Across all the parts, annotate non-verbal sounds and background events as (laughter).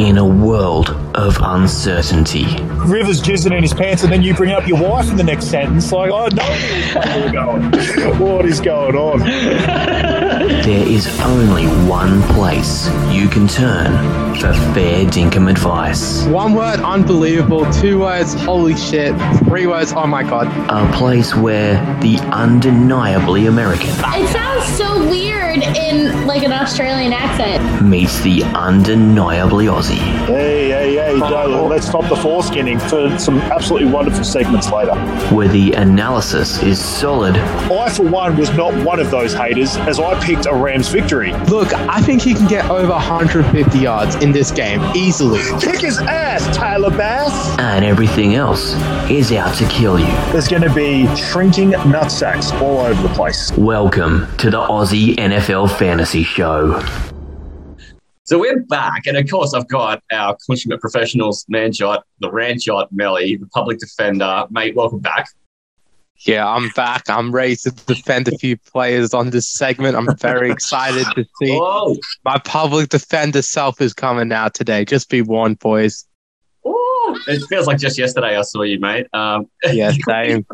In a world of uncertainty, Rivers jizzing in his pants, and then you bring up your wife in the next sentence. Like, oh no, where we're going. What is going on? there is only one place you can turn for fair dinkum advice. One word, unbelievable. Two words, holy shit. Three words, oh my god. A place where the undeniably American It sounds so weird in like an Australian accent. meets the undeniably Aussie. Hey, hey, hey, Joe, let's stop the foreskinning for some absolutely wonderful segments later. Where the analysis is solid I, for one, was not one of those haters as I picked a Rams victory. Look, I think he can get over 150 yards in this game easily. Kick his ass, Tyler Bass. and everything else is out to kill you. There's going to be shrinking nutsacks all over the place. Welcome to the Aussie NFL Fantasy Show. So we're back, and of course, I've got our consummate professionals, Manjot, the Ranchot, Melly, the public defender. Mate, welcome back. Yeah, I'm back. I'm ready to defend a few players on this segment. I'm very excited to see Oh, my public defender self is coming out today. Just be warned, boys. Ooh, it feels like just yesterday I saw you, mate. Um, Yeah, (laughs) same.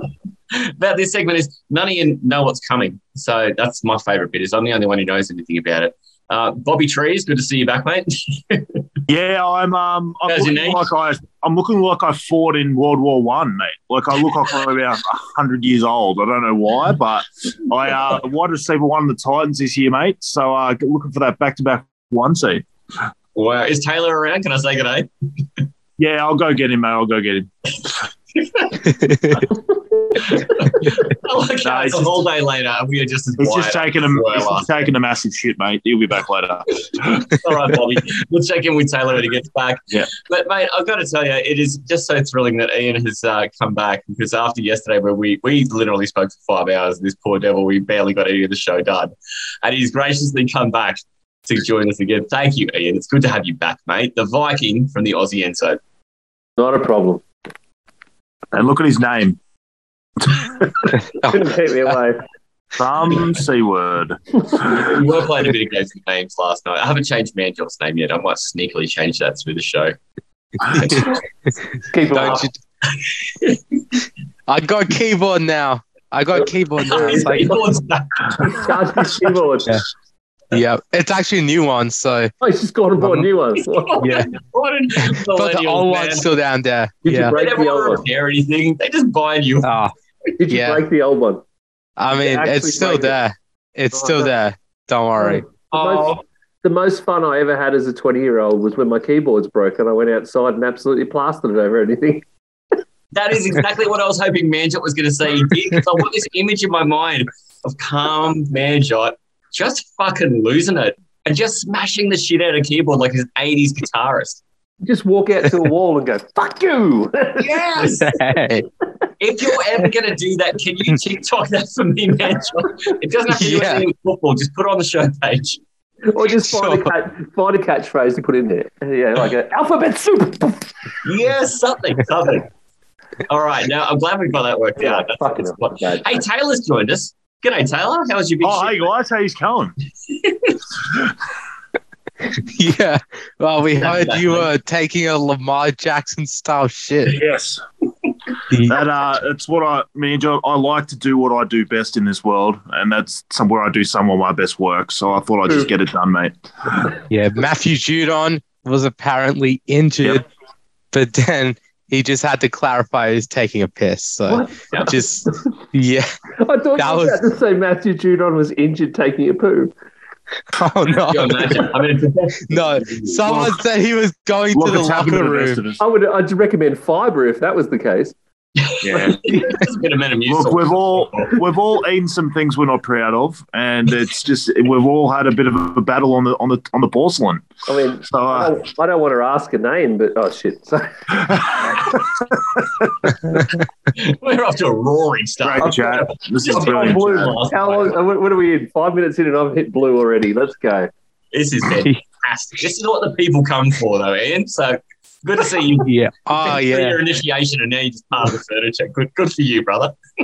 About this segment is none of you know what's coming, so that's my favourite bit. Is I'm the only one who knows anything about it. Uh, Bobby Trees, good to see you back, mate. (laughs) Yeah, I'm. Um, I'm How's looking like I. I'm looking like I fought in World War One, mate. Like I look like I'm about hundred years old. I don't know why, (laughs) but I uh, wide receiver one of the Titans this year, mate. So uh, looking for that back-to-back one seed. wow, is Taylor around? Can I say good day? Yeah, I'll go get him, mate. I'll go get him. (laughs) I like how he's it's a whole day later. and We are just as He's just taking a, he's uh, just taking a massive shit, mate. He'll be back later. (laughs) All right, Bobby. We'll check in with Taylor when he gets back. Yeah. But, mate, I've got to tell you, it is just so thrilling that Ian has uh, come back because after yesterday, where we, we literally spoke for five hours, this poor devil, we barely got any of the show done. And he's graciously come back to join us again. Thank you, Ian. It's good to have you back, mate. The Viking from the Aussie end Enzo. Not a problem. And look at his name. (laughs) Couldn't keep me away. Some C word. We were playing a bit of games with names last night. I haven't changed Manjot's name yet. I might sneakily change that through the show. Keep it Don't you? I got keyboard now. I got keyboard now. (laughs) It's like, Keyboard's back. Charge keyboard. Yeah. (laughs) yeah, it's actually a new one. So Oh, he's just gone and bought new ones. (laughs) Yeah, What an (laughs) but the old man. one's still down there. Did Yeah. you They break never the old one? repair anything. They just buy you. Ah, Did you Yeah. break the old one? I mean, it's still break it. there. It's Oh, still no. there. Don't worry. The, most, the most fun I ever had as a 20 year old was when my keyboard's broke and I went outside and absolutely plastered it over anything. That is exactly what I was hoping Manjot was going to say. He did, 'cause I want this image in my mind of calm Manjot just fucking losing it and just smashing the shit out of keyboard like his 80s guitarist. Just walk out to a wall and go, (laughs) fuck you. Yes! (laughs) Hey. if you're ever going to do that, can you TikTok that for me, man? It doesn't have to do Yeah. anything with football. Just put it on the show page. or just find, Sure. a catch, find a catchphrase to put in there. Yeah, like an (laughs) alphabet soup. Yes, something, something. All right, now I'm glad we got that worked out. That's, Fucking that's. Hey, Taylor's joined us. G'day, Taylor. How was your big Oh, shit? hey guys, how he's going? (laughs) (laughs) Yeah. Well, we heard That's you were taking a Lamar Jackson style shit. Yes. That uh, it's what I me and John. I like to do what I do best in this world, and that's somewhere I do some of my best work. So I thought I'd just get it done, mate. Yeah. Matthew Judon was apparently injured, but then he just had to clarify he was taking a piss. So What? just, (laughs) yeah. I thought you That were was- about to say Matthew Judon was injured taking a poo. (laughs) Oh, no. Can you imagine? I mean, (laughs) No. Someone said he was going to the it's locker room. of. I would I'd recommend fiber if that was the case. Yeah. (laughs) It's a bit of Metamucil. Look, we've all we've all eaten some things we're not proud of, and it's just we've all had a bit of a battle on the on the on the porcelain. I mean, So I, uh, don't, I don't want to ask a name, but oh shit. (laughs) So, (laughs) We're off to a roaring start. great chat. This is brilliant. blue chat. how long? What are we in? Five minutes in, and I've hit blue already. Let's go. This is fantastic. This is what the people come for, though, Ian. So good to see you. (laughs) Yeah. Oh, Been yeah. Your initiation, and now you're just part of the furniture. Good, good for you, brother. (laughs)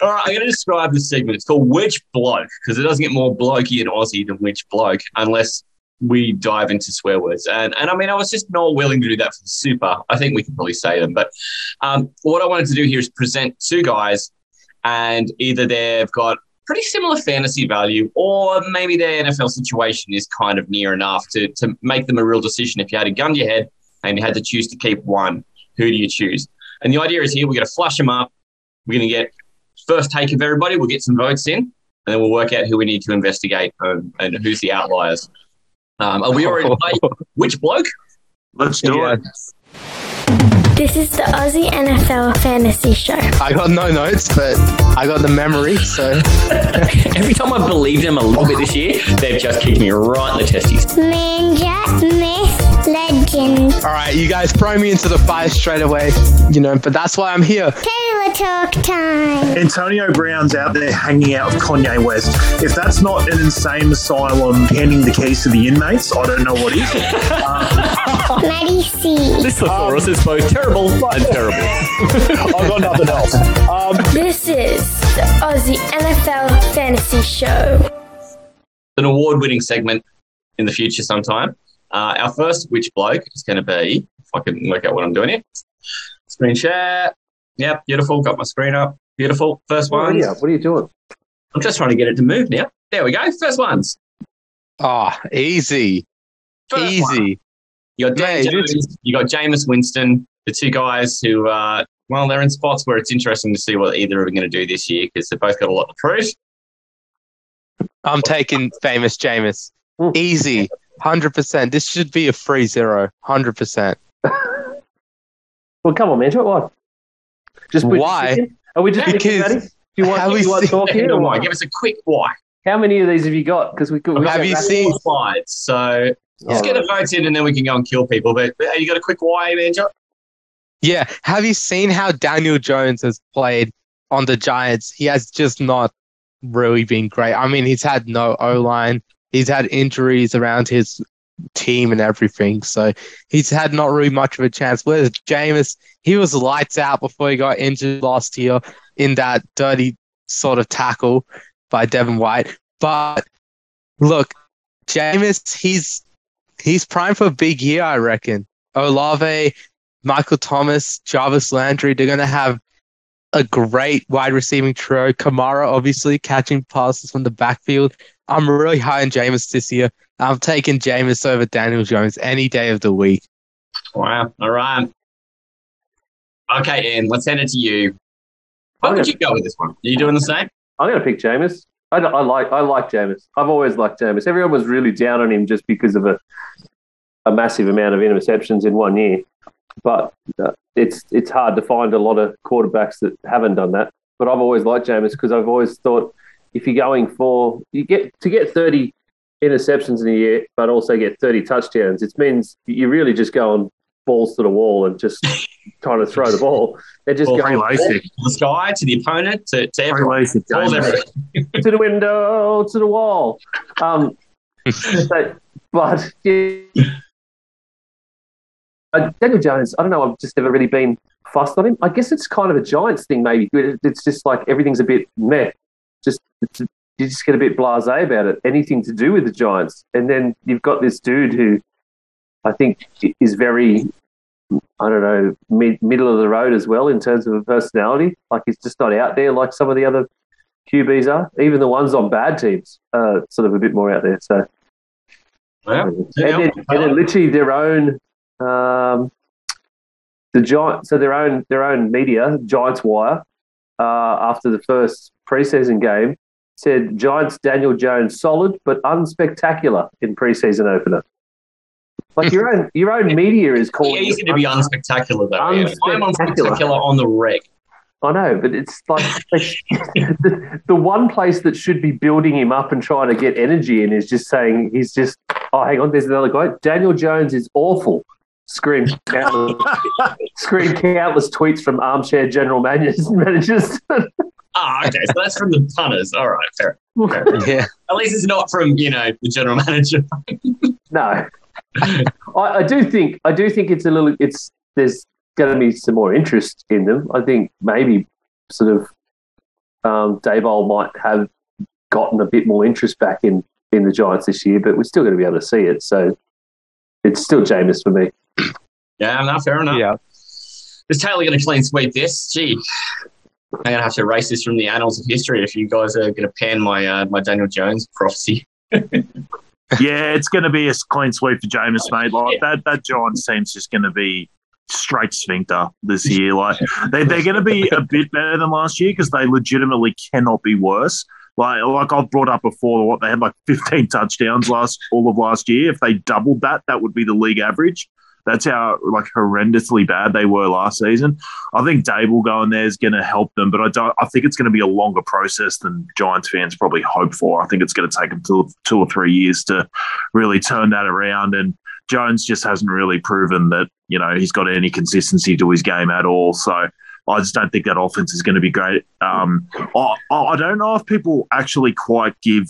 All right, I'm going to describe this segment. It's called Which Bloke because it doesn't get more blokey and Aussie than Which Bloke unless we dive into swear words. And and I mean, I was just not willing to do that for the super. I think we can probably say them. But um, what I wanted to do here is present two guys, and either they've got pretty similar fantasy value, or maybe their NFL situation is kind of near enough to to make them a real decision. If you had a gun to your head and you had to choose to keep one, who do you choose? And the idea is here we're going to flush them up. We're going to get first take of everybody. We'll get some votes in, and then we'll work out who we need to investigate um, and who's the outliers. Um, are we already (laughs) which bloke? Let's do Yeah. it. This is the Aussie NFL Fantasy Show. I got no notes, but I got the memory. So (laughs) Every time I believed them a little bit this year, they've just kicked me right in the testes. Ninja Myth Legend. all right, you guys throw me into the fire straight away. You know, but that's why I'm here. Taylor Talk Time. Antonio Brown's out there hanging out with Kanye West. If that's not an insane asylum handing the keys to the inmates, I don't know what is. (laughs) (laughs) Maddie C. This thesaurus is both terrible and terrible. (laughs) I've got nothing else. Um, This is the Aussie NFL Fantasy Show. An award-winning segment in the future sometime. Uh, our first which bloke is going to be. If I can work out what I'm doing here. Screen share. Yep, beautiful. Got my screen up. Beautiful. First What are one. you, what are you doing? I'm just trying to get it to move now. There we go. First ones. Oh, easy, First one. easy. You got Dan Yeah, it is. Jones, you got Jameis Winston, the two guys who, uh, well, they're in spots where it's interesting to see what either of them are going to do this year because they've both got a lot to prove. I'm taking famous Jameis. Mm. Easy, hundred percent. This should be a free zero, hundred 100%. (laughs) Well, come on, man. What? Just put- Why? Are we just Because- Do you want, do we you want to talk Give here? Or why. what? Give us a quick why. How many of these have you got? Because we could. We Have go you back- seen- Slides. So let's get a vote in and then we can go and kill people. But, but you got a quick why, man? John? Yeah. Have you seen how Daniel Jones has played on the Giants? He has just not really been great. I mean, he's had no O line. He's had injuries around his team and everything. So he's had not really much of a chance. Whereas Jameis, he was lights out before he got injured last year in that dirty sort of tackle by Devin White. But look, Jameis, he's he's primed for a big year, I reckon. Olave, Michael Thomas, Jarvis Landry, they're gonna have a great wide receiving trio. Kamara, obviously, catching passes from the backfield. I'm really high on Jameis this year. I'm taking Jameis over Daniel Jones any day of the week. Wow. All right. Okay, Ian, let's send it to you. What would you go with this one? Are you doing the same? I'm going to pick Jameis. I, I like I like Jameis. I've always liked Jameis. Everyone was really down on him just because of a a massive amount of interceptions in one year. But uh, it's it's hard to find a lot of quarterbacks that haven't done that. But I've always liked Jameis because I've always thought if you're going for you get to get 30 interceptions in a year, but also get 30 touchdowns, it means you're really just going balls to the wall and just (laughs) trying to throw the ball. They're just Well, going To the sky, to the opponent, to, to Free everyone. LASIK, Balls James. everywhere. to the window, to the wall. Um, (laughs) so- but yeah, uh, Daniel Jones, I don't know. I've just never really been fussed on him. I guess it's kind of a Giants thing, maybe. It's just like everything's a bit meh. Just you just get a bit blasé about it. Anything to do with the Giants, and then you've got this dude who I think is very. I don't know, mid, middle of the road as well in terms of a personality. Like he's just not out there like some of the other QBs are. Even the ones on bad teams are sort of a bit more out there. So, Well, and, then, and then literally their own, um, the Giant, so their own their own media, Giants Wire, uh, after the first preseason game, said Giants Daniel Jones solid but unspectacular in preseason opener. Like your own your own (laughs) media is calling. easy it to be unspectacular, though. Ian. I'm Unspectacular. unspectacular on the reg. I know, but it's like (laughs) the, the one place that should be building him up and trying to get energy in is just saying he's just. Oh, hang on, there's another guy. Daniel Jones is awful. Scream countless, (laughs) scream countless tweets from armchair general managers. (laughs) managers. Ah, okay. So that's from the punters. All right, fair. (laughs) Yeah. At least it's not from, you know, the general manager. no, I, I do think I do think it's a little. It's there's going to be some more interest in them. I think maybe sort of um, Daboll might have gotten a bit more interest back in in the Giants this year, but we're still going to be able to see it. So it's still Jameis for me. Yeah, no, fair enough. Yeah. Is Taylor going to clean sweep this? Gee, I'm going to have to erase this from the annals of history if you guys are going to pan my uh, my Daniel Jones prophecy. (laughs) Yeah, it's going to be a clean sweep for Jameis, mate. Like that, that Giants team's just going to be straight sphincter this year. Like they, they're going to be a bit better than last year because they legitimately cannot be worse. Like, like I've brought up before, what they had like 15 touchdowns last all of last year. If they doubled that, that would be the league average. That's how like horrendously bad they were last season. I think Daboll going there is going to help them, but I don't. I think it's going to be a longer process than Giants fans probably hope for. I think it's going to take them two, two or three years to really turn that around. And Jones just hasn't really proven that you know he's got any consistency to his game at all. So. I just don't think that offense is going to be great. Um, I, I don't know if people actually quite give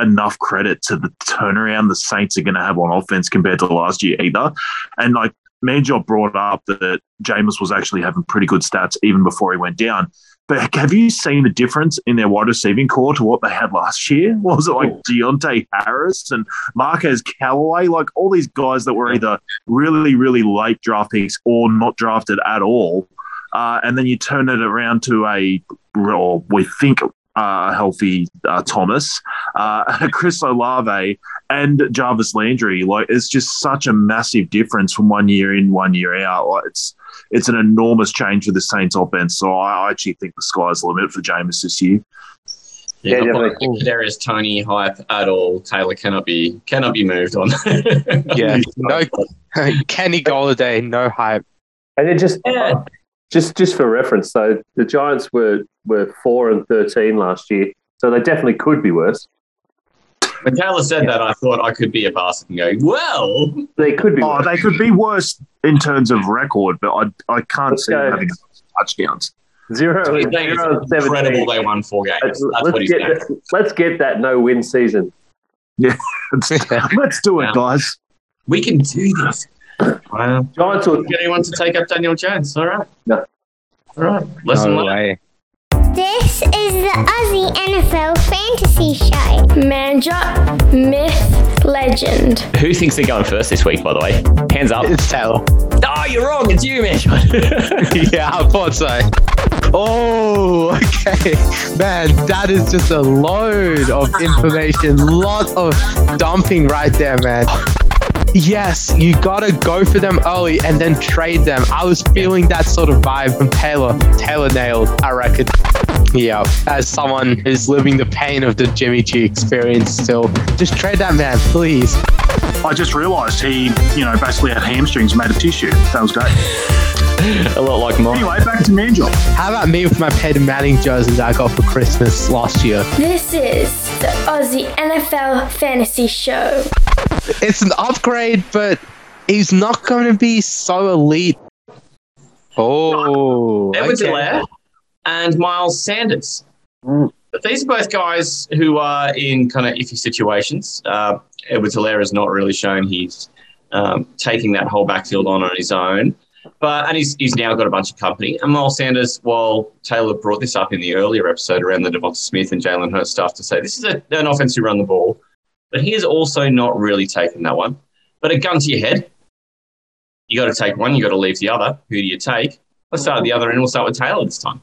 enough credit to the turnaround the Saints are going to have on offense compared to last year either. And like Manjot brought up that Jameis was actually having pretty good stats even before he went down. But have you seen the difference in their wide receiving corps to what they had last year? (laughs) Was it like Deonte Harris and Marquez Callaway? Like all these guys that were either really, really late draft picks or not drafted at all. Uh, and then you turn it around to a, or we think uh, healthy uh, Thomas, uh, (laughs) Chris Olave, and Jarvis Landry. Like it's just such a massive difference from one year in, one year out. Like it's it's an enormous change for the Saints offense. So I, I actually think the sky's the limit for Jameis this year. Yeah, Yeah, definitely. like there is Tony hype at all. Taylor cannot be cannot be moved on. Yeah. (laughs) No (laughs) Kenny Golladay, no hype. And it just Yeah. Just just for reference, so the Giants were were four and thirteen last year, so they definitely could be worse. When Taylor said that, I thought I could be a bastard and go, well, They could be. Oh, worse. they could be worse in terms of record, but I I can't Let's see them having touchdowns. Zero, he's saying zero it's incredible they won four games. Let's, That's let's what he's get saying. that, let's get that no win season. Yeah, (laughs) Let's do it, Yeah. guys. We can do this. Wow. Giants will Get anyone to take up Daniel Jones. All right. No. All right. Lesson No way. This is the Aussie NFL Fantasy Show. Manjot, myth, legend. Who thinks they're going first this week, by the way? Hands up. It's Taylor. Oh, you're wrong. It's you, man. (laughs) yeah, I thought so. Oh, okay. Man, that is just a load of information. Lot of dumping right there, man. Yes, you gotta go for them early and then trade them. I was feeling that sort of vibe from Taylor. Taylor nailed, I reckon. Yeah, as someone who's living the pain of the Jimmy G experience still, just trade that man, please. I just realised he, you know, basically had hamstrings made of tissue. That was great. (laughs) a lot like mine. Anyway, back to Manjot. How about me with my Peyton Manning jersey that I got for Christmas last year? This is the Aussie NFL Fantasy Show. it's an upgrade, but he's not going to be so elite. Oh, Edward okay. Delaire and Miles Sanders. But these are both guys who are in kind of iffy situations. Uh, Edwards-Helaire has not really shown he's um, taking that whole backfield on on his own. But and he's, he's now got a bunch of company. And Miles Sanders, while Taylor brought this up in the earlier episode around the Devonta Smith and Jalen Hurts stuff to say this is a, an offense who run the ball, but he has also not really taken that one. But a gun to your head, you got to take one, you got to leave the other. Who do you take? Let's start at the other end. We'll start with Taylor this time.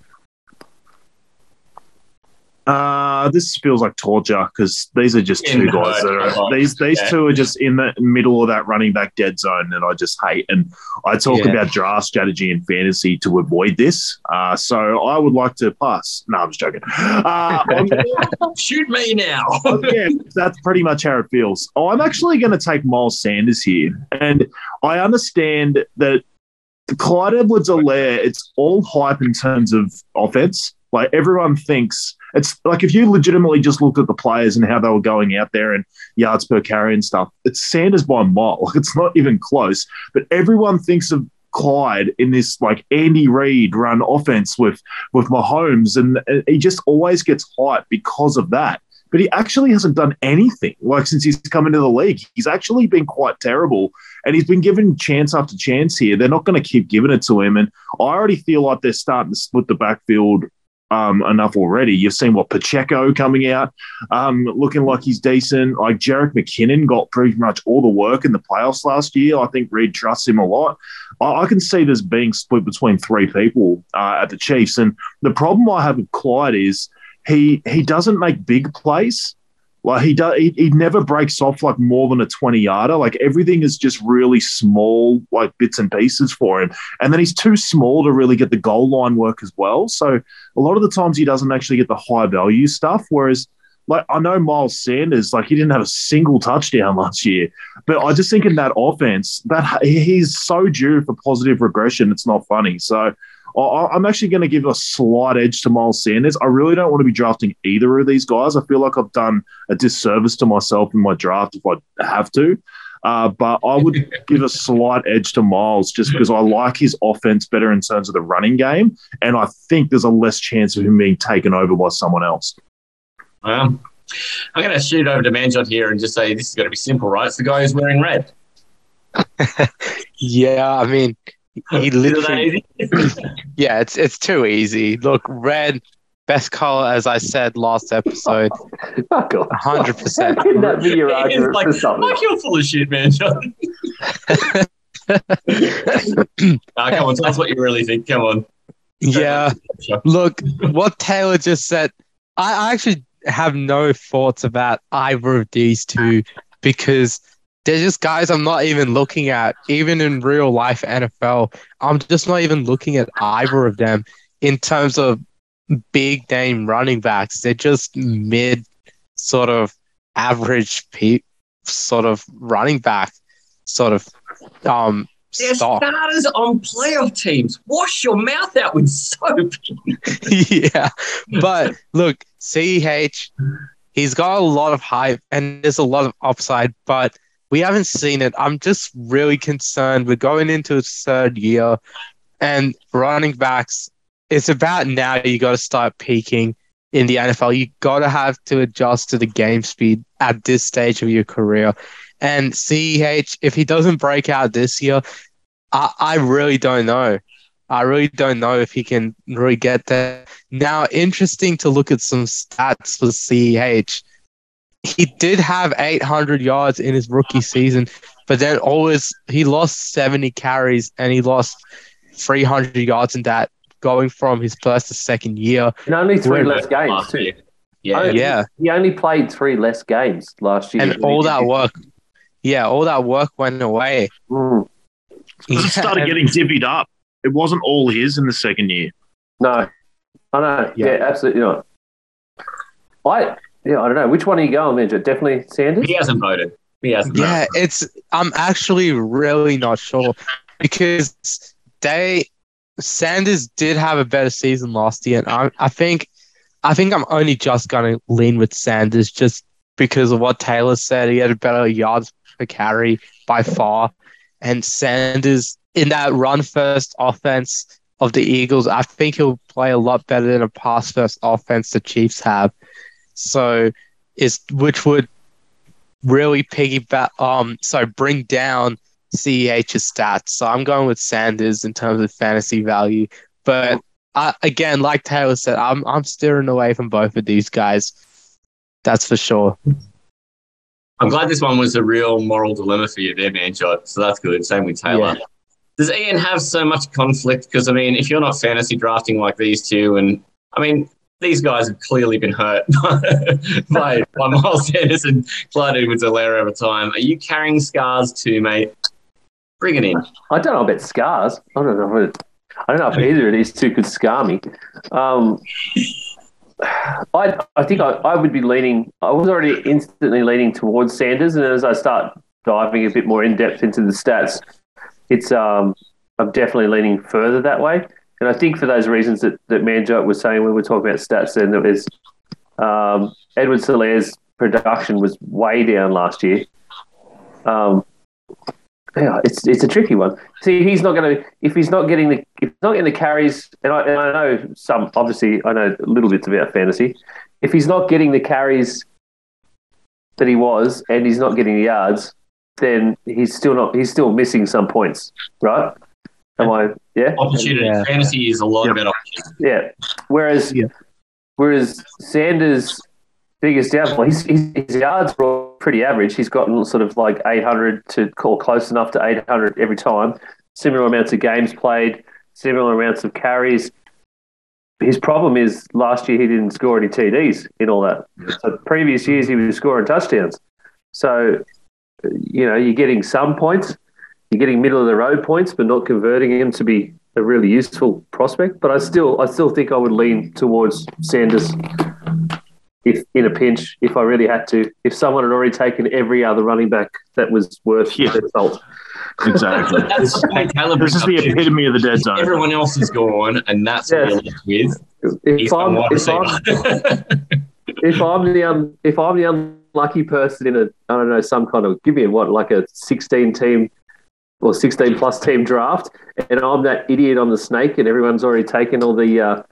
Uh, this feels like torture because these are just two In guys that are these these Yeah. two are just in the middle of that running back dead zone that I just hate. And I talk Yeah. about draft strategy and fantasy to avoid this. Uh, so I would like to pass. No, I'm just joking. Uh, (laughs) Shoot me now. yeah, that's pretty much how it feels. Oh, I'm actually going to take Miles Sanders here, and I understand that Clyde Edwards-Helaire, it's all hype in terms of offense. Like everyone thinks it's like if you legitimately just looked at the players and how they were going out there and yards per carry and stuff, it's Sanders by a mile. Like (laughs) it's not even close. But everyone thinks of Clyde in this like Andy Reid run offense with with Mahomes, and he just always gets hype because of that but he actually hasn't done anything like since he's come into the league. He's actually been quite terrible, and he's been given chance after chance here. They're not going to keep giving it to him, and I already feel like they're starting to split the backfield um, enough already. You've seen what Pacheco coming out, um, looking like he's decent. Like Jerick McKinnon got pretty much all the work in the playoffs last year. I think Reid trusts him a lot. I, I can see this being split between three people uh, at the Chiefs. And the problem I have with Clyde is he he doesn't make big plays. Like he does, he, he never breaks off like more than a twenty yarder. Like everything is just really small, like bits and pieces for him. And then he's too small to really get the goal line work as well. So a lot of the times he doesn't actually get the high value stuff. Whereas, like I know Miles Sanders, like he didn't have a single touchdown (laughs) last year, but I just think in that offense that he's so due for positive regression. It's not funny. So I'm actually going to give a slight edge to Miles Sanders. I really don't want to be drafting either of these guys. I feel like I've done a disservice to myself in my draft if I have to. Uh, but I would (laughs) give a slight edge to Miles just because I like his offense better in terms of the running game. And I think there's a less chance of him being taken over by someone else. Um, I'm going to shoot over to Manjot here and just say this is going to be simple, right? It's the guy who's wearing red. (laughs) Yeah, I mean, he literally. (laughs) Yeah, it's it's too easy. Look, red, best color, as I said last episode, Fuck off. hundred percent. (laughs) How can that be your It's argument like, for something? like you're full of shit, Manjot. (laughs) Ah, come on, tell us what you really think. Come on. Yeah, look, what Taylor just said. I I actually have no thoughts about either of these two because they're just guys I'm not even looking at, even in real life NFL. I'm just not even looking at either of them in terms of big name running backs. They're just mid sort of average pe- sort of running back sort of um They're stock. starters on playoff teams. Wash your mouth out with soap. (laughs) yeah. But look, CH, he's got a lot of hype and there's a lot of upside, but we haven't seen it. I'm just really concerned. We're going into his third year and running backs, it's about now you got to start peaking in the NFL. You got to have to adjust to the game speed at this stage of your career. And CEH, if he doesn't break out this year, I, I really don't know. I really don't know if he can really get there. Now, interesting to look at some stats for CEH. He did have 800 yards in his rookie season, but then always he lost 70 carries and he lost 300 yards in that, going from his first to second year. And only three less games too. Yeah. Oh, Yeah, He only played three less games last year. and all that work, yeah, all that work went away. Mm, (laughs) Because it started and- getting divvied up. It wasn't all his in the second year. no, I know. Yeah. Yeah, absolutely not. I yeah, I don't know. Which one are you going, Major? Definitely Sanders. He hasn't voted. He hasn't. Yeah, it's I'm actually really not sure because they Sanders did have a better season last year, and I, I think I think I'm only just gonna lean with Sanders just because of what Taylor said. He had a better yards per carry by far, and Sanders in that run first offense of the Eagles, I think he'll play a lot better than a pass first offense the Chiefs have. So is which would really piggyback um so bring down CEH's stats. So I'm going with Sanders in terms of fantasy value. But I, again, like Taylor said, I'm I'm steering away from both of these guys. That's for sure. I'm glad this one was a real moral dilemma for you there, Manjot. So that's good. Same with Taylor. Does Ian have so much conflict? Because, I mean, if you're not fantasy drafting like these two, and I mean, these guys have clearly been hurt (laughs) by, by Miles Sanders and Clyde Edwards Helaire over time. Are you carrying scars too, mate? Bring it in. I don't know about scars. I don't know. If, I don't know if either of these two could scar me. Um, I I think I, I would be leaning. I was already instantly leaning towards Sanders, and as I start diving a bit more in depth into the stats, it's um I'm definitely leaning further that way. And I think for those reasons that that Manjot was saying when we were talking about stats, then that was um, Edwards-Helaire's production was way down last year. Um, yeah, it's it's a tricky one. See, he's not going to if he's not getting the if not getting the carries, and I, and I know some obviously I know little bits about fantasy. If he's not getting the carries that he was, and he's not getting the yards, then he's still not he's still missing some points, right? Am I? Yeah. Opportunity. Yeah. Fantasy is a lot Yep. about opportunity. Yeah. Whereas, Yeah. whereas Sanders' biggest downfall, his, his, his yards were pretty average. He's gotten sort of like 800 to call close enough to 800 every time. Similar amounts of games played, similar amounts of carries. His problem is last year he didn't score any TDs in all that. So previous years he was scoring touchdowns. So, you know, you're getting some points, you're getting middle of the road points, but not converting him to be a really useful prospect. But I still, I still think I would lean towards Sanders if in a pinch, if I really had to. If someone had already taken every other running back that was worth Yeah. their salt. Exactly. (laughs) That's the point this is the brings epitome of the dead zone. Everyone else is gone, and that's what Yes. you're left with. If I'm, the if I'm, (laughs) if I'm the un, if I'm the unlucky person in a I don't know some kind of give me what like a 16 team or 16 plus team draft, and I'm that idiot on the snake, and everyone's already taken all the uh,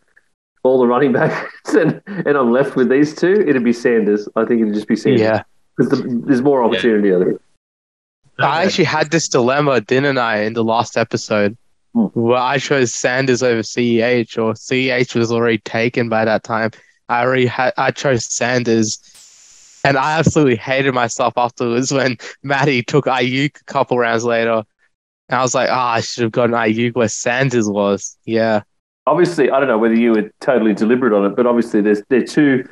all the running backs, (laughs) and, and I'm left with these two, it'd be Sanders. I think it'd just be Sanders Yeah. because the, there's more opportunity. I think. I actually had this dilemma, didn't I, in the last episode, Hmm. where I chose Sanders over CEH, or CEH was already taken by that time. I already had, I chose Sanders, and I absolutely hated myself afterwards (laughs) when Matty took Ayuk a couple rounds later. And I was like, ah, I should have gotten Ayuk where Sanders was. Yeah. obviously, I don't know whether you were totally deliberate on it, but obviously, there's they're two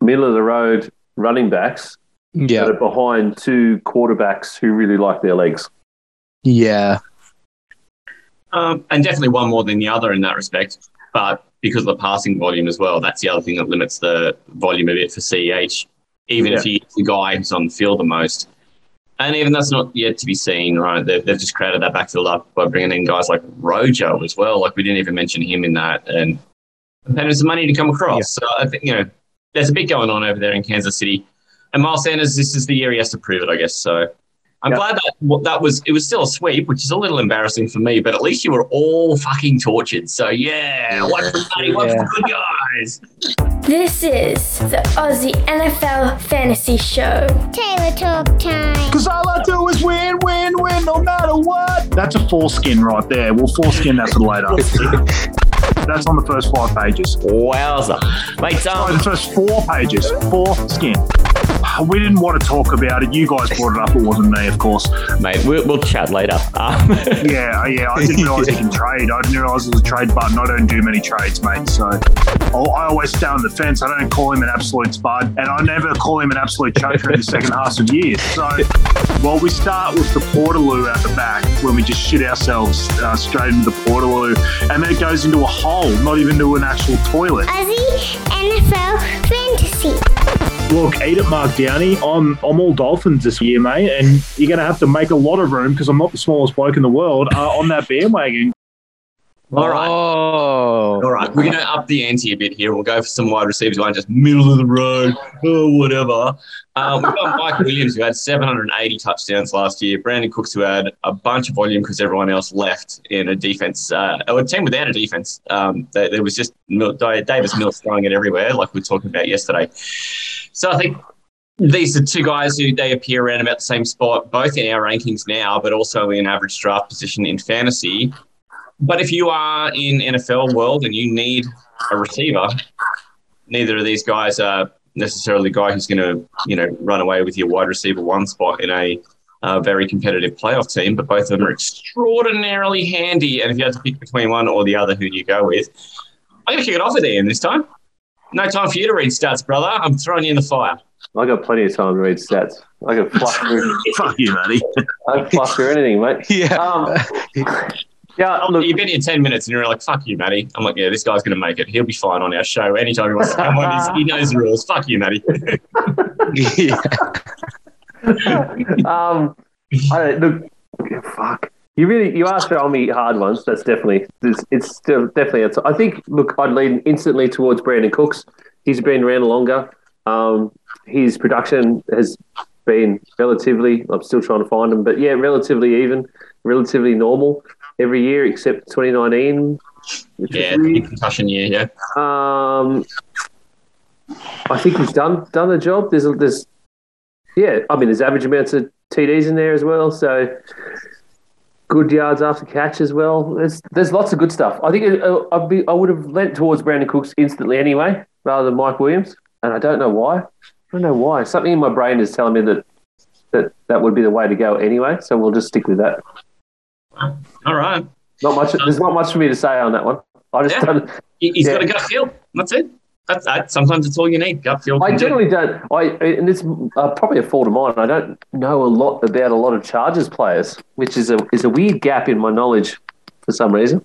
middle of the road running backs Yeah. that are behind two quarterbacks who really like their legs. Yeah. Um, and definitely one more than the other in that respect. But because of the passing volume as well, that's the other thing that limits the volume a bit for CEH, even if he's the guy who's on the field the most. And even that's not yet to be seen, right? They've, they've just crowded that backfield up by bringing in guys like Rojo as well. Like we didn't even mention him in that. And and him some money to come across. So I think, you know, there's a bit going on over there in Kansas City. And Miles Sanders, this is the year he has to prove it, I guess. So I'm Yeah. glad that that was. It was still a sweep, which is a little embarrassing for me. But at least you were all fucking tortured. So yeah, one for money, one for good guys. This is the Aussie NFL Fantasy Show. Taylor talk time. Because all I do is win, win, win, no matter what. That's a foreskin right there. We'll foreskin that for later. (laughs) That's on the first five pages. Wowza. Mate, um, the first four pages. Foreskin. We didn't want to talk about it. You guys brought it up. It wasn't me, of course. mate, we'll, we'll chat later. Um, (laughs) Yeah, yeah. I didn't realize you can (laughs) trade. I didn't realize it was a trade button. I don't do many trades, mate. So I'll- I always stay on the fence. I don't call him an absolute spud, and I never call him an absolute choker in the second half of years. So, well, we start with the Portaloo at the back when we just shit ourselves uh, straight into the Portaloo, and then it goes into a hole, not even to an actual toilet. Aussie NFL Fantasy. Look, eat it, Mark Downey. I'm I'm all Dolphins this year, mate, and you're going to have to make a lot of room because I'm not the smallest bloke in the world uh, on that bandwagon. All right. Oh. All right, we're going to up the ante a bit here. We'll go for some wide receivers who aren't just middle of the road or whatever. Um, we've got Mike Williams, who had 780 touchdowns last year. Brandin Cooks, who had a bunch of volume because everyone else left in a defense, uh, a team without a defense. Um, there, there was just Mil- Davis Mills throwing it everywhere, like we were talking about yesterday. So I think these are two guys who they appear around about the same spot, both in our rankings now, but also in average draft position in fantasy. But if you are in NFL world and you need a receiver, neither of these guys are necessarily the guy who's going to, you know, run away with your wide receiver one spot in a uh, very competitive playoff team. But both of them are extraordinarily handy. And if you had to pick between one or the other, who do you go with? I'm going to kick it off with Ian this time. No time for you to read stats, brother. I'm throwing you in the fire. I got plenty of time to read stats. I can flush through, Fuck you, matey. I can flush through anything, mate. (laughs) Yeah. Um, (laughs) yeah, look, You've been here 10 minutes and you're like, fuck you, Matty. I'm like, yeah, this guy's going to make it. He'll be fine on our show. Anytime he wants to come on, he knows the rules. Fuck you, Matty. (laughs) um, I look, fuck. You really, you are throwing me hard ones. That's definitely, it's, it's still definitely. It's, I think, look, I'd lean instantly towards Brandin Cooks. He's been around longer. Um, his production has been relatively. I'm still trying to find him, but yeah, relatively even, relatively normal every year except 2019. yeah, concussion year, yeah. Um, I think he's done done the job. There's there's yeah. I mean, there's average amounts of TDs in there as well. So good yards after catch as well. There's there's lots of good stuff. I think it, uh, I'd be I would have lent towards Brandin Cooks instantly anyway, rather than Mike Williams, and I don't know why. I don't know why. Something in my brain is telling me that that that would be the way to go anyway. So we'll just stick with that. All right. Not much. There's not much for me to say on that one. I just Yeah. don't. He- He's got a gut feel. That's it. That's that. Sometimes it's all you need. Gut feel. I can do generally don't. I and it's uh, probably a fault of mine. I don't know a lot about a lot of Chargers players, which is a is a weird gap in my knowledge for some reason.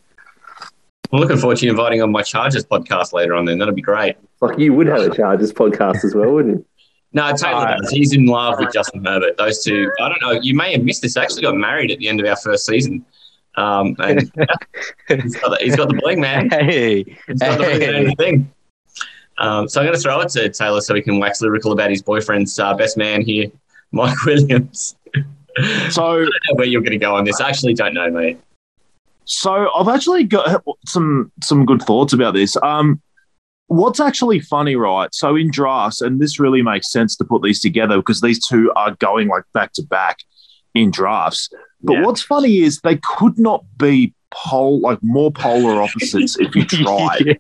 I'm looking forward to you inviting on my Chargers podcast later on. Then that'll be great. Like you would have a Chargers podcast as well, wouldn't you? No, Taylor does. He's in love with Justin Herbert. Those two. I don't know. You may have missed this. Actually, got married at the end of our first season. Um, and yeah, (laughs) he's, got the, he's got the bling, man. Hey, He's got the ring and Um, so I'm going to throw it to Taylor so he can wax lyrical about his boyfriend's uh, best man here, (laughs) Mike Williams. So (laughs) I don't know where you're going to go on this. I actually don't know, mate. So I've actually got some some good thoughts about this. Um, what's actually funny, right? So in drafts, and this really makes sense to put these together because these two are going like back to back in drafts. But Yeah. what's funny is they could not be pole like more polar opposites if you (laughs) tried.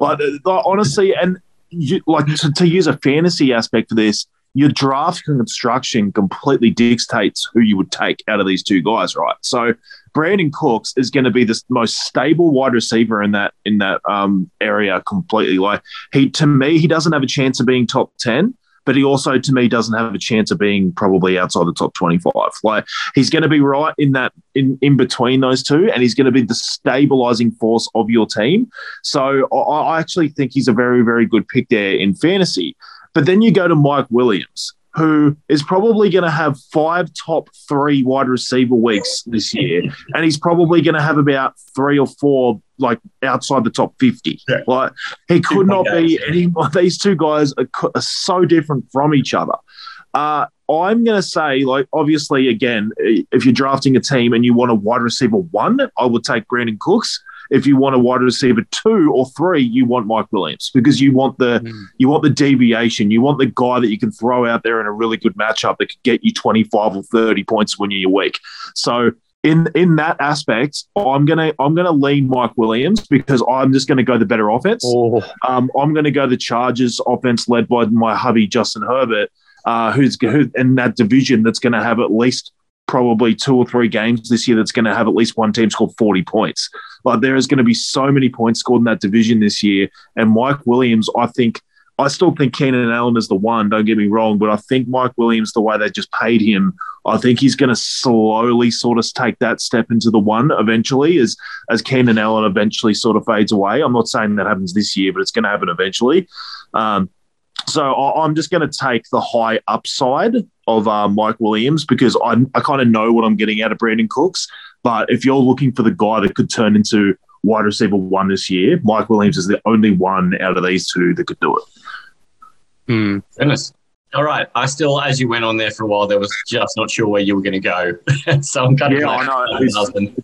Like, like, honestly, and you, like to, to use a fantasy aspect for this, your draft construction completely dictates who you would take out of these two guys, right? So Brandin Cooks is going to be the most stable wide receiver in that in that um, area completely. Like he, to me, he doesn't have a chance of being top ten, but he also, to me, doesn't have a chance of being probably outside the top twenty-five. Like he's going to be right in that in in between those two, and he's going to be the stabilizing force of your team. So I, I actually think he's a very very good pick there in fantasy. But then you go to Mike Williams, who is probably going to have five top three wide receiver weeks this year, (laughs) and he's probably going to have about three or four like outside the top fifty. Yeah. Like he could not be any. (laughs) These two guys are, are so different from each other. Uh, I'm going to say, like, obviously, again, if you're drafting a team and you want a wide receiver one, I would take Brandin Cooks. If you want a wide receiver two or three, you want Mike Williams because you want the Mm. you want the deviation. You want the guy that you can throw out there in a really good matchup that could get you 25 or 30 points when you're weak. So in in that aspect, I'm gonna I'm gonna lean Mike Williams because I'm just gonna go the better offense. Oh, Um, I'm going to go the Chargers offense led by my hubby Justin Herbert, uh, who's who, in that division that's going to have at least probably two or three games this year that's going to have at least one team score 40 points. Like there is going to be so many points scored in that division this year, and Mike Williams, I think. I still think Keenan Allen is the one. Don't get me wrong, but I think Mike Williams, the way they just paid him, I think he's going to slowly sort of take that step into the one eventually, as as Keenan Allen eventually sort of fades away. I'm not saying that happens this year, but it's going to happen eventually. Um, so I, I'm just going to take the high upside of uh, Mike Williams because I, I kind of know what I'm getting out of Brandin Cooks. But if you're looking for the guy that could turn into wide receiver one this year, Mike Williams is the only one out of these two that could do it. Goodness. All right. I still, as you went on there for a while, there was just not sure where you were going to go. (laughs) so I'm kind of Yeah, I know. husband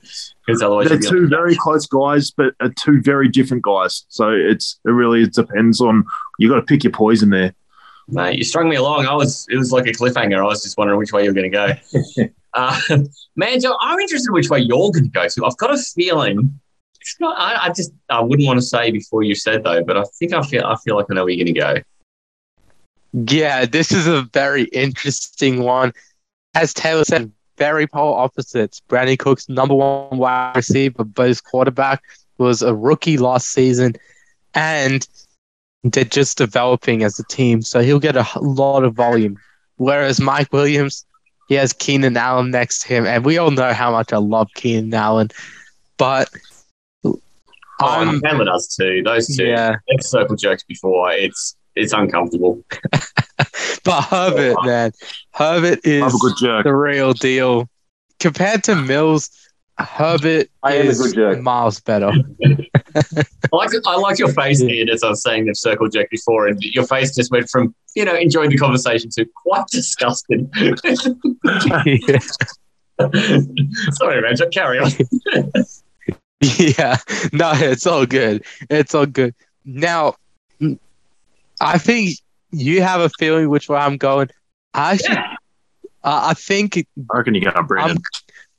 because otherwise They're two like, very close guys, but are two very different guys. So it's it really depends on you got to pick your poison there. Mate, you strung me along. I was it was like a cliffhanger. I was just wondering which way you were going to go. (laughs) uh, man, Joe, I'm interested in which way you're going to go to. I've got a feeling. It's not. I, I just I wouldn't want to say before you said though, but I think I feel I feel like I know where you're going to go. Yeah, this is a very interesting one. As Taylor said, very polar opposites. Brandin Cook's number one wide receiver, but his quarterback was a rookie last season, and they're just developing as a team, so he'll get a lot of volume. Whereas Mike Williams, he has Keenan Allen next to him, and we all know how much I love Keenan Allen, but Oh, Taylor does too. Those two. yeah. They've circle jerks before. It's it's uncomfortable. (laughs) But Herbert, oh. man, Herbert is a good jerk. the real deal. Compared to Mills, Herbert I am a is good jerk. miles better. (laughs) (laughs) I like I like your face, Ian, as I was saying they've circle jerk before, and your face just went from you know enjoying the conversation to quite disgusting. Sorry, man. just Carry on. yeah, no, it's all good. It's all good. Now, I think you have a feeling which way I'm going. I actually, Yeah. uh, I think I reckon you got Brandin.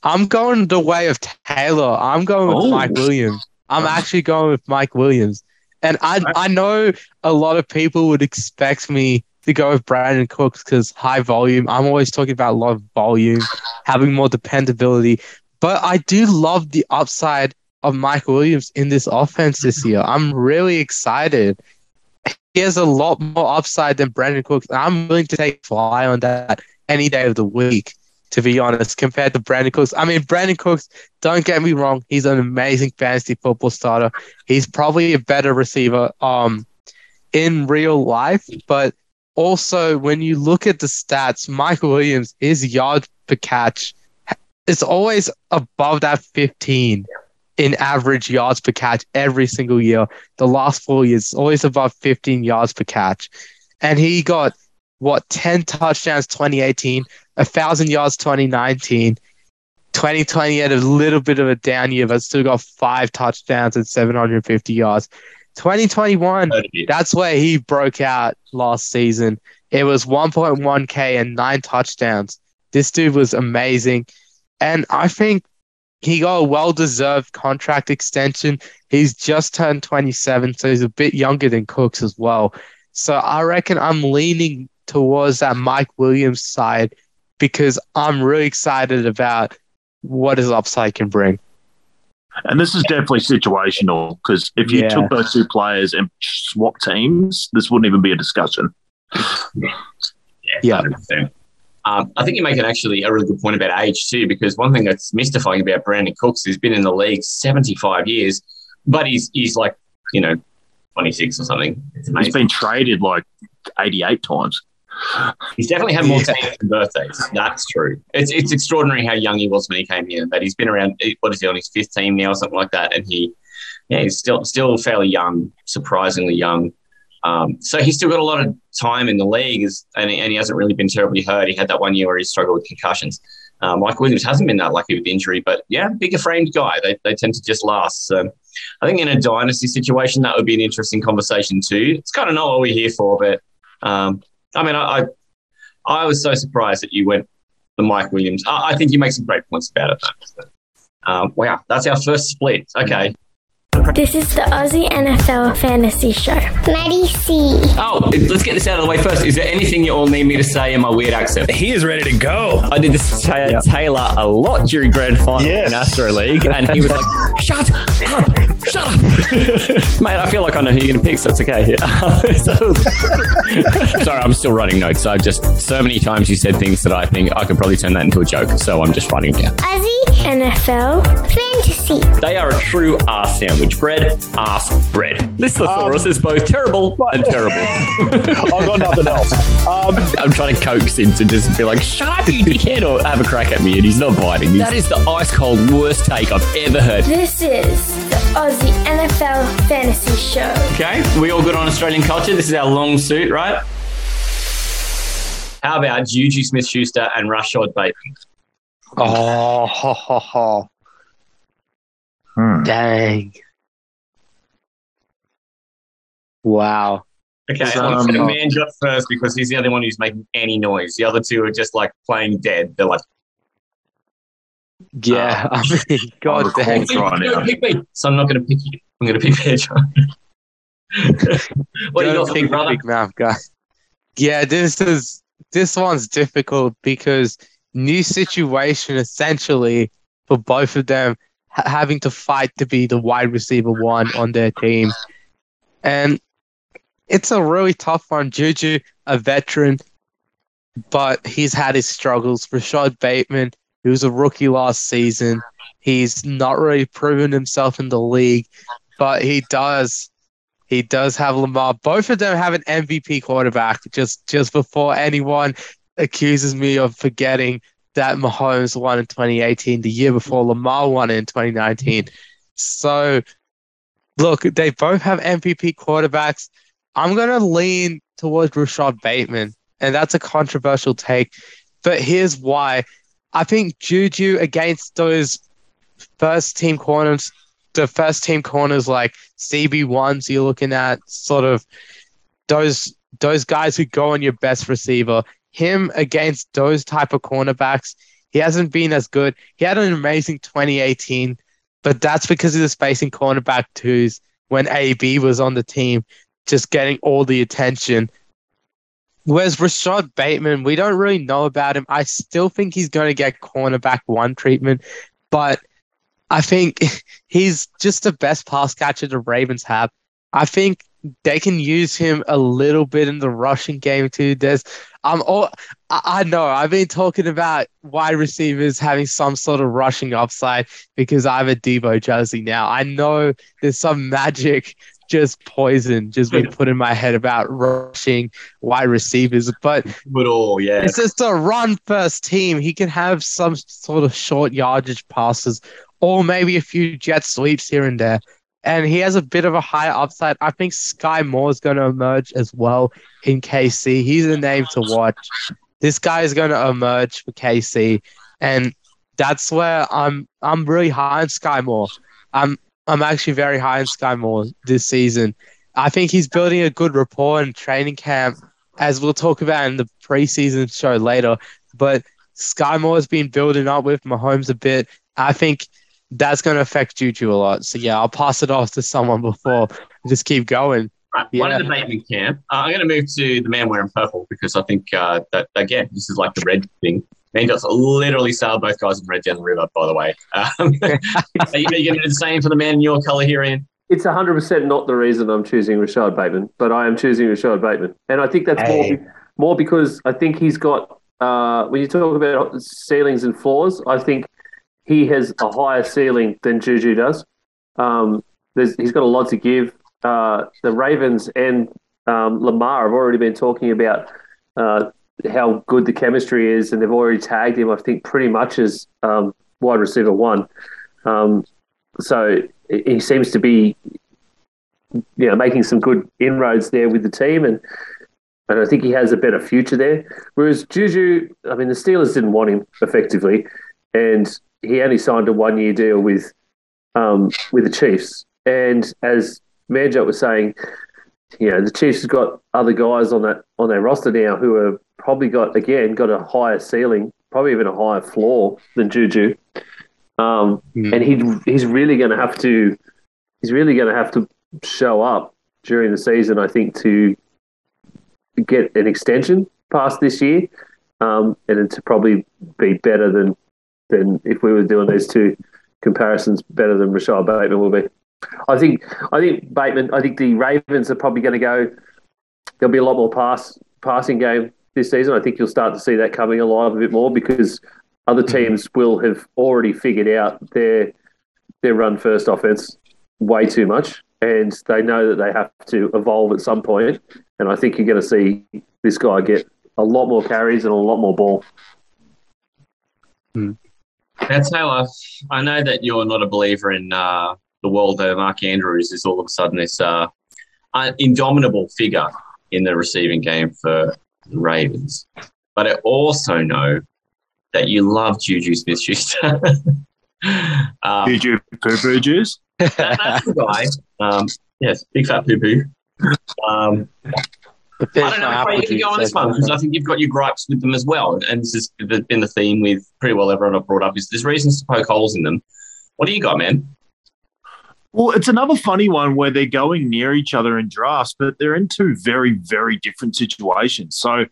I'm going the way of Taylor. I'm going with Oh. Mike Williams. I'm actually going with Mike Williams. And I I know a lot of people would expect me to go with Brandin Cooks because high volume. I'm always talking about a lot of volume, having more dependability. But I do love the upside of Mike Williams in this offense this year. I'm really excited. He has a lot more upside than Brandin Cooks. I'm willing to take fly on that any day of the week, to be honest, compared to Brandin Cooks. I mean, Brandin Cooks, don't get me wrong, he's an amazing fantasy football starter. He's probably a better receiver um in real life, but also when you look at the stats, Mike Williams, his yards per catch is always above that 15 in average yards per catch every single year. The last four years, always above 15 yards per catch. And he got what 10 touchdowns 2018, a thousand yards 2019. 2020 had a little bit of a down year, but still got five touchdowns and 750 yards. 2021, Heard of it. that's where he broke out last season. It was 1.1K and nine touchdowns. This dude was amazing. And I think he got a well deserved contract extension. He's just turned 27, so he's a bit younger than Cooks as well. So I reckon I'm leaning towards that Mike Williams side because I'm really excited about what his upside can bring. And this is definitely situational because if you Yeah. took those two players and swapped teams, this wouldn't even be a discussion. Yeah. 100%. Um, I think you make an actually a really good point about age too, because one thing that's mystifying about Brandin Cooks is he's been in the league 75 years, but he's he's like, you know, 26 or something. He's been traded like 88 times. He's definitely had more Yeah. teams than birthdays. That's true. It's it's extraordinary how young he was when he came here. That he's been around. What is he on his fifth team now, or something like that? And he, yeah, he's still still fairly young, surprisingly young. Um, so he's still got a lot of time in the league, is, and, he- and he hasn't really been terribly hurt. He had that one year where he struggled with concussions. Uh, Mike Williams hasn't been that lucky with injury, but yeah, bigger framed guy. They, they tend to just last. So I think in a dynasty situation, that would be an interesting conversation too. It's kind of not what we're here for, but um, I mean, I, I I was so surprised that you went the Mike Williams. I, I think you make some great points about it. Um, wow, that's our first split. Okay. This is the Aussie NFL Fantasy Show. Maddie C. Oh, let's get this out of the way first. Is there anything you all need me to say in my weird accent? He is ready to go. I did this to Ta- Taylor a lot during grand final Yes. in Astro League, and he was like, (laughs) "Shut up, shut up, (laughs) mate." I feel like I know who you're going to pick, so it's okay. (laughs) So- Sorry, I'm still writing notes. I've just so many times you said things that I think I could probably turn that into a joke, so I'm just writing it down. Aussie NFL Fantasy. They are a true ass sandwich. Bread, ass, bread. This thesaurus is both terrible and terrible. (laughs) I've got nothing else. Um, (laughs) I'm trying to coax him to just be like, shut up, you (laughs) dickhead, or have a crack at me, and he's not biting. That is the ice cold worst take I've ever heard. This is the Aussie NFL Fantasy Show. Okay, we all good on Australian culture. This is our long suit, right? How about Juju Smith Schuster and Rashod Bateman? Oh, ho, ho, ho. Hmm. dang. Wow. Okay, So, I'm um, going to man got first because he's the only one who's making any noise. The other two are just like playing dead. They're like, Yeah, (laughs) I mean, (laughs) God recall dang. it. Try pick me. So I'm not going to pick you. I'm going to pick Pedro. (laughs) what do you Don't got for me, pick brother? Big mouth guy. Yeah, this is this one's difficult because new situation essentially for both of them ha- having to fight to be the wide receiver one on their team, and it's a really tough one. Juju, a veteran, but he's had his struggles. Rashod Bateman, he was a rookie last season. He's not really proven himself in the league, but he does he does have Lamar. Both of them have an MVP quarterback. Just just before anyone accuses me of forgetting that Mahomes won in 2018, the year before Lamar won in 2019. So, look, they both have MVP quarterbacks. I'm gonna lean towards Rashod Bateman, and that's a controversial take. But here's why: I think Juju against those first team corners the first team corners like CB ones you're looking at, sort of those those guys who go on your best receiver. Him against those type of cornerbacks, He hasn't been as good. He had an amazing 2018, but that's because he was facing cornerback twos when AB was on the team, just getting all the attention. Whereas Rashod Bateman, we don't really know about him. I still think he's going to get cornerback one treatment, but I think (laughs) he's just the best pass catcher the Ravens have. I think they can use him a little bit in the rushing game too. There's, um, all I, I know I've been talking about wide receivers having some sort of rushing upside because I have a Deebo jersey now. I know there's some magic just poison just been (laughs) put in my head about rushing wide receivers. But But all, yeah. it's just a run first team. He can have some sort of short yardage passes or maybe a few jet sweeps here and there. And he has a bit of a higher upside. I think Skyy Moore is going to emerge as well in KC. He's a name to watch. This guy is going to emerge for KC, and that's where I'm. I'm really high on Skyy Moore. I'm. I'm actually very high on Skyy Moore this season. I think he's building a good rapport in training camp, as we'll talk about in the preseason show later. But Skyy Moore has been building up with Mahomes a bit. I think that's going to affect Juju a lot. So yeah, I'll pass it off to someone before just keep going. Right, one in the Bateman camp. Uh, I'm going to move to the man wearing purple because I think uh, that again, this is like the red thing. Man literally sailed both guys in red down the river. By the way, um, (laughs) are you, are you going to do the same for the man in your colour here, Ian? It's 100% not the reason I'm choosing Rashod Bateman, but I am choosing Rashod Bateman. And I think that's Hey. more, more because I think he's got, uh, when you talk about ceilings and floors, I think he has a higher ceiling than Juju does. Um, there's, he's got a lot to give. Uh, the Ravens and um, Lamar have already been talking about uh, how good the chemistry is, and they've already tagged him, I think, pretty much as um, wide receiver one. Um, so he seems to be you know, making some good inroads there with the team, and and I think he has a better future there. Whereas Juju, I mean, the Steelers didn't want him effectively, and he only signed a one-year deal with um, with the Chiefs. And as Manjot was saying, you know, the Chiefs have got other guys on that on their roster now who have probably got again got a higher ceiling, probably even a higher floor than Juju. Um, Hmm. And he he's really going to have to he's really going to have to show up during the season, I think, to get an extension past this year, um, and to probably be better than than if we were doing these two comparisons, better than Rashod Bateman will be. I think I think Bateman. I think the Ravens are probably going to go. There'll be a lot more pass passing game this season. I think you'll start to see that coming alive a bit more because other teams will have already figured out their their run first offense way too much, and they know that they have to evolve at some point. And I think you're going to see this guy get a lot more carries and a lot more ball. That's how I. I know that you're not a believer in uh, the world that Mark Andrews is all of a sudden this uh, indomitable figure in the receiving game for the Ravens. But I also know that you love Juju Smith Schuster. (laughs) um, Juju poo poo juice. that, that's the guy. Um, yes, big fat poo poo. Um, I don't know how you can go on this one because I think you've got your gripes with them as well, and this has been the theme with pretty well everyone I've brought up. Is there's reasons to poke holes in them. What do you got, man? Well, it's another funny one where they're going near each other in drafts, but they're in two very, very different situations. So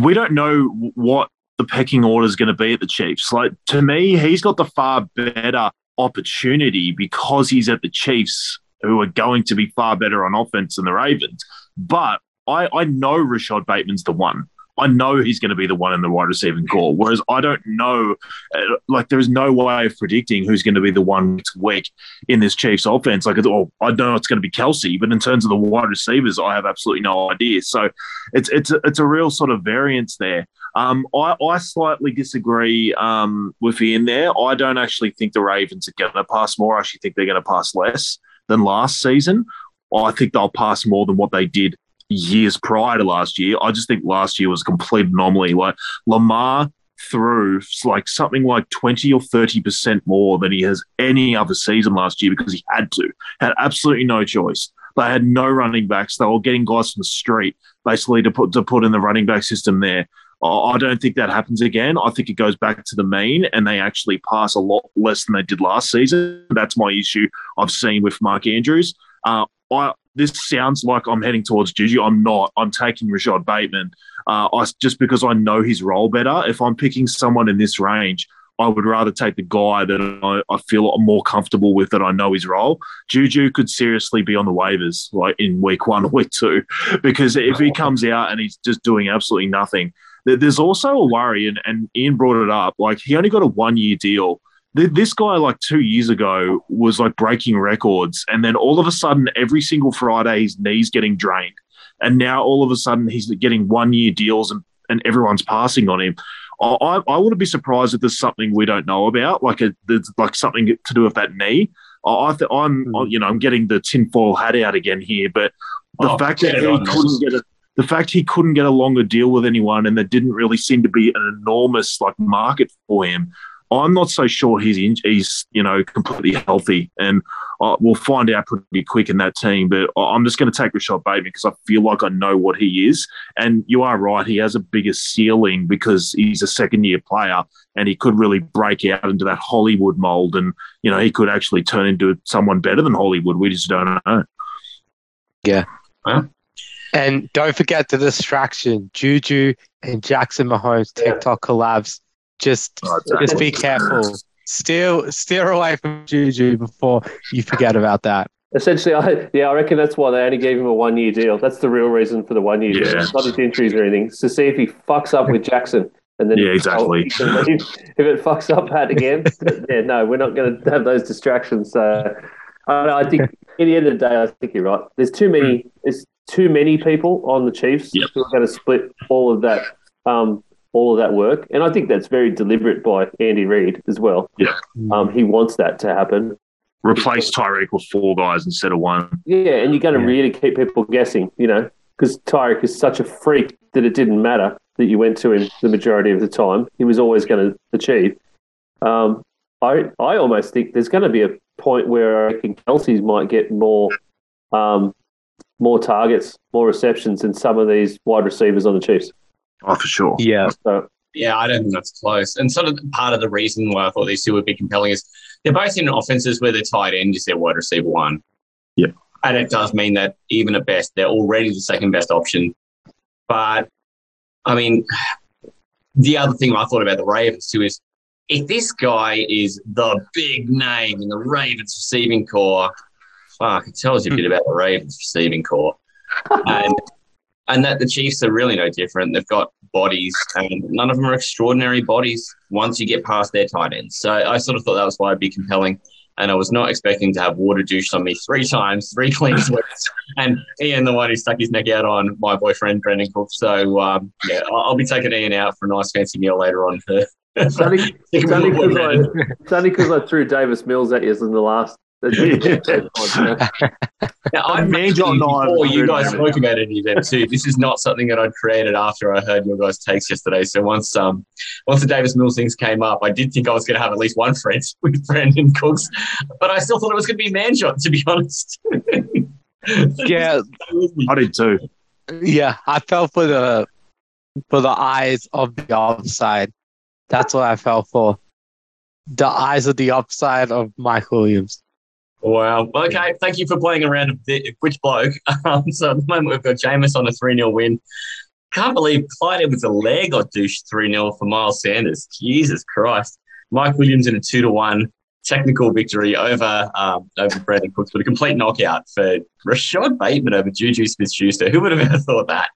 we don't know what the pecking order is going to be at the Chiefs. Like to me, he's got the far better opportunity because he's at the Chiefs, who are going to be far better on offense than the Ravens. But I, I know Rashod Bateman's the one. I know he's going to be the one in the wide receiving corps. Whereas I don't know, uh, like, there's no way of predicting who's going to be the one next week in this Chiefs offense. Like, oh, I know it's going to be Kelce, but in terms of the wide receivers, I have absolutely no idea. So it's it's a, it's a real sort of variance there. Um, I, I slightly disagree um, with Ian there. I don't actually think the Ravens are going to pass more. I actually think they're going to pass less than last season. I think they'll pass more than what they did years prior to last year. I just think last year was a complete anomaly. Like Lamar threw like something like 20 or 30% more than he has any other season last year because he had to, had absolutely no choice. They had no running backs. They were getting guys from the street basically to put to put in the running back system there. I don't think that happens again. I think it goes back to the mean, and they actually pass a lot less than they did last season. That's my issue I've seen with Mark Andrews. Uh, I this sounds like I'm heading towards Juju. I'm not. I'm taking Rashod Bateman. Uh, I, just because I know his role better. If I'm picking someone in this range, I would rather take the guy that I, I feel I'm more comfortable with that I know his role. Juju could seriously be on the waivers like in week one or week two, (laughs) because if he comes out and he's just doing absolutely nothing, there- there's also a worry, and, and Ian brought it up. Like he only got a one year deal. Th- This guy, like two years ago, was like breaking records, and then all of a sudden, every single Friday, his knees getting drained, and now all of a sudden, he's getting one year deals, and, and everyone's passing on him. I, I wouldn't be surprised if there's something we don't know about, like a there's like something to do with that knee. I, I th- I'm I- you know I'm getting the tinfoil hat out again here, but the Oh, fact that he couldn't get a the fact he couldn't get a longer deal with anyone, and there didn't really seem to be an enormous like market for him. I'm not so sure he's in, he's you know completely healthy, and uh, we'll find out pretty quick in that team. But I- I'm just going to take Rashod Bateman because I feel like I know what he is. And you are right; he has a bigger ceiling because he's a second year player, and he could really break out into that Hollywood mold, and you know he could actually turn into someone better than Hollywood. We just don't know. Yeah. And don't forget the distraction. Juju and Jackson Mahomes TikTok collabs. Just Oh, just be careful. Steer steer away from Juju before you forget about that. Essentially, I, yeah, I reckon that's why they only gave him a one year deal. That's the real reason for the one year deal. Yeah. It's not his injuries or anything. It's to see if he fucks up with Jackson. And then Yeah, exactly. he if it fucks up (laughs) Pat again, (laughs) yeah, no, we're not going to have those distractions. So I, don't know, I think, in the end of the day, I think you're right. There's too many. There's too many people on the Chiefs Yep. who are going to split all of that, um, all of that work, and I think that's very deliberate by Andy Reid as well. Yeah. Um, he wants that to happen. Replace Tyreek with four guys instead of one. Yeah, and you're going to Yeah. really keep people guessing, you know, because Tyreek is such a freak that it didn't matter that you went to him the majority of the time. He was always going to achieve. Um, I I almost think there's going to be a point where I reckon Kelce's might get more um, more targets, more receptions than some of these wide receivers on the Chiefs. Oh, for sure. Yeah. So Yeah, I don't think that's close. And sort of part of the reason why I thought these two would be compelling is they're both in offenses where their tight end is their wide receiver one. Yeah. And it does mean that even at best, they're already the second best option. But I mean, the other thing I thought about the Ravens too is if this guy is the big name in the Ravens receiving corps, fuck, it tells you a bit hmm. about the Ravens receiving corps. (laughs) and and that the Chiefs are really no different. They've got bodies, and none of them are extraordinary bodies once you get past their tight ends. So I sort of thought that was why it'd be compelling. And I was not expecting to have water douched on me three times, three clean (laughs) sweeps, and Ian, the one who stuck his neck out on my boyfriend Brandin Cook. So um, yeah, I'll, I'll be taking Ian out for a nice fancy meal later on. For (laughs) it's only it's only 'cause I, it's only 'cause I threw Davis Mills at you in the last. (laughs) Now, I Man, mentioned John, no, before you guys spoke about any of them too. This is not something that I'd created after I heard your guys' takes yesterday. So once um once the Davis Mills things came up, I did think I was going to have at least one friend (laughs) with Brandin Cooks, but I still thought it was going to be Manjot, to be honest. Yeah. (laughs) I did too. Yeah. I fell for the for the eyes of the upside. That's what I fell for. The eyes of the upside of Mike Williams. Wow. Okay. Thank you for playing around with the- which bloke. (laughs) Um, so at the moment we've got Jameis on a 3 0 win. Can't believe Clyde Edwards-Helaire got douche 3 0 for Miles Sanders. Jesus Christ. Mike Williams in a 2 to 1 technical victory over um, over Brandin Cooks, but a complete knockout for Rashod Bateman over Juju Smith Schuster. Who would have ever thought that?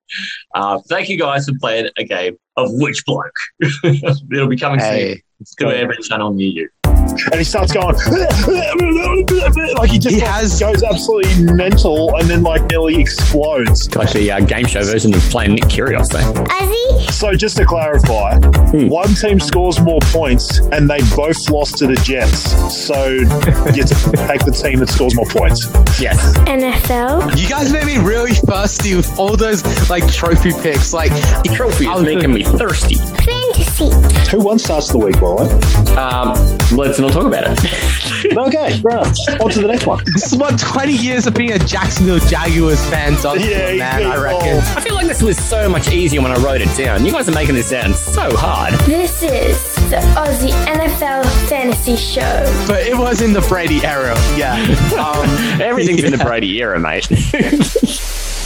Uh, thank you guys for playing a game of which bloke. (laughs) It'll be coming soon Hey. to every channel near you. And he starts going (laughs) like he just He like, has- goes absolutely mental and then like nearly explodes. Like the uh, game show version of playing Nick Kyrgios there. Ozzy, So just to clarify, one team scores more points and they both lost to the Jets. So you take the team that scores more points. Yes. NFL, You guys made me really thirsty with all those like trophy picks. Like The trophy is making me thirsty. fantasy, Who won starts the week, Ryan? Um, let's not talk about it. (laughs) Okay, right. On to the next one. This is what 20 years of being a Jacksonville Jaguars fan does to Yeah, a man, I reckon. old. I feel like this was so much easier when I wrote it down. You guys are making this sound so hard. This is the Aussie NFL Fantasy Show. But it was in the Brady era. Yeah. (laughs) Um, Everything's in the Brady era, mate. (laughs)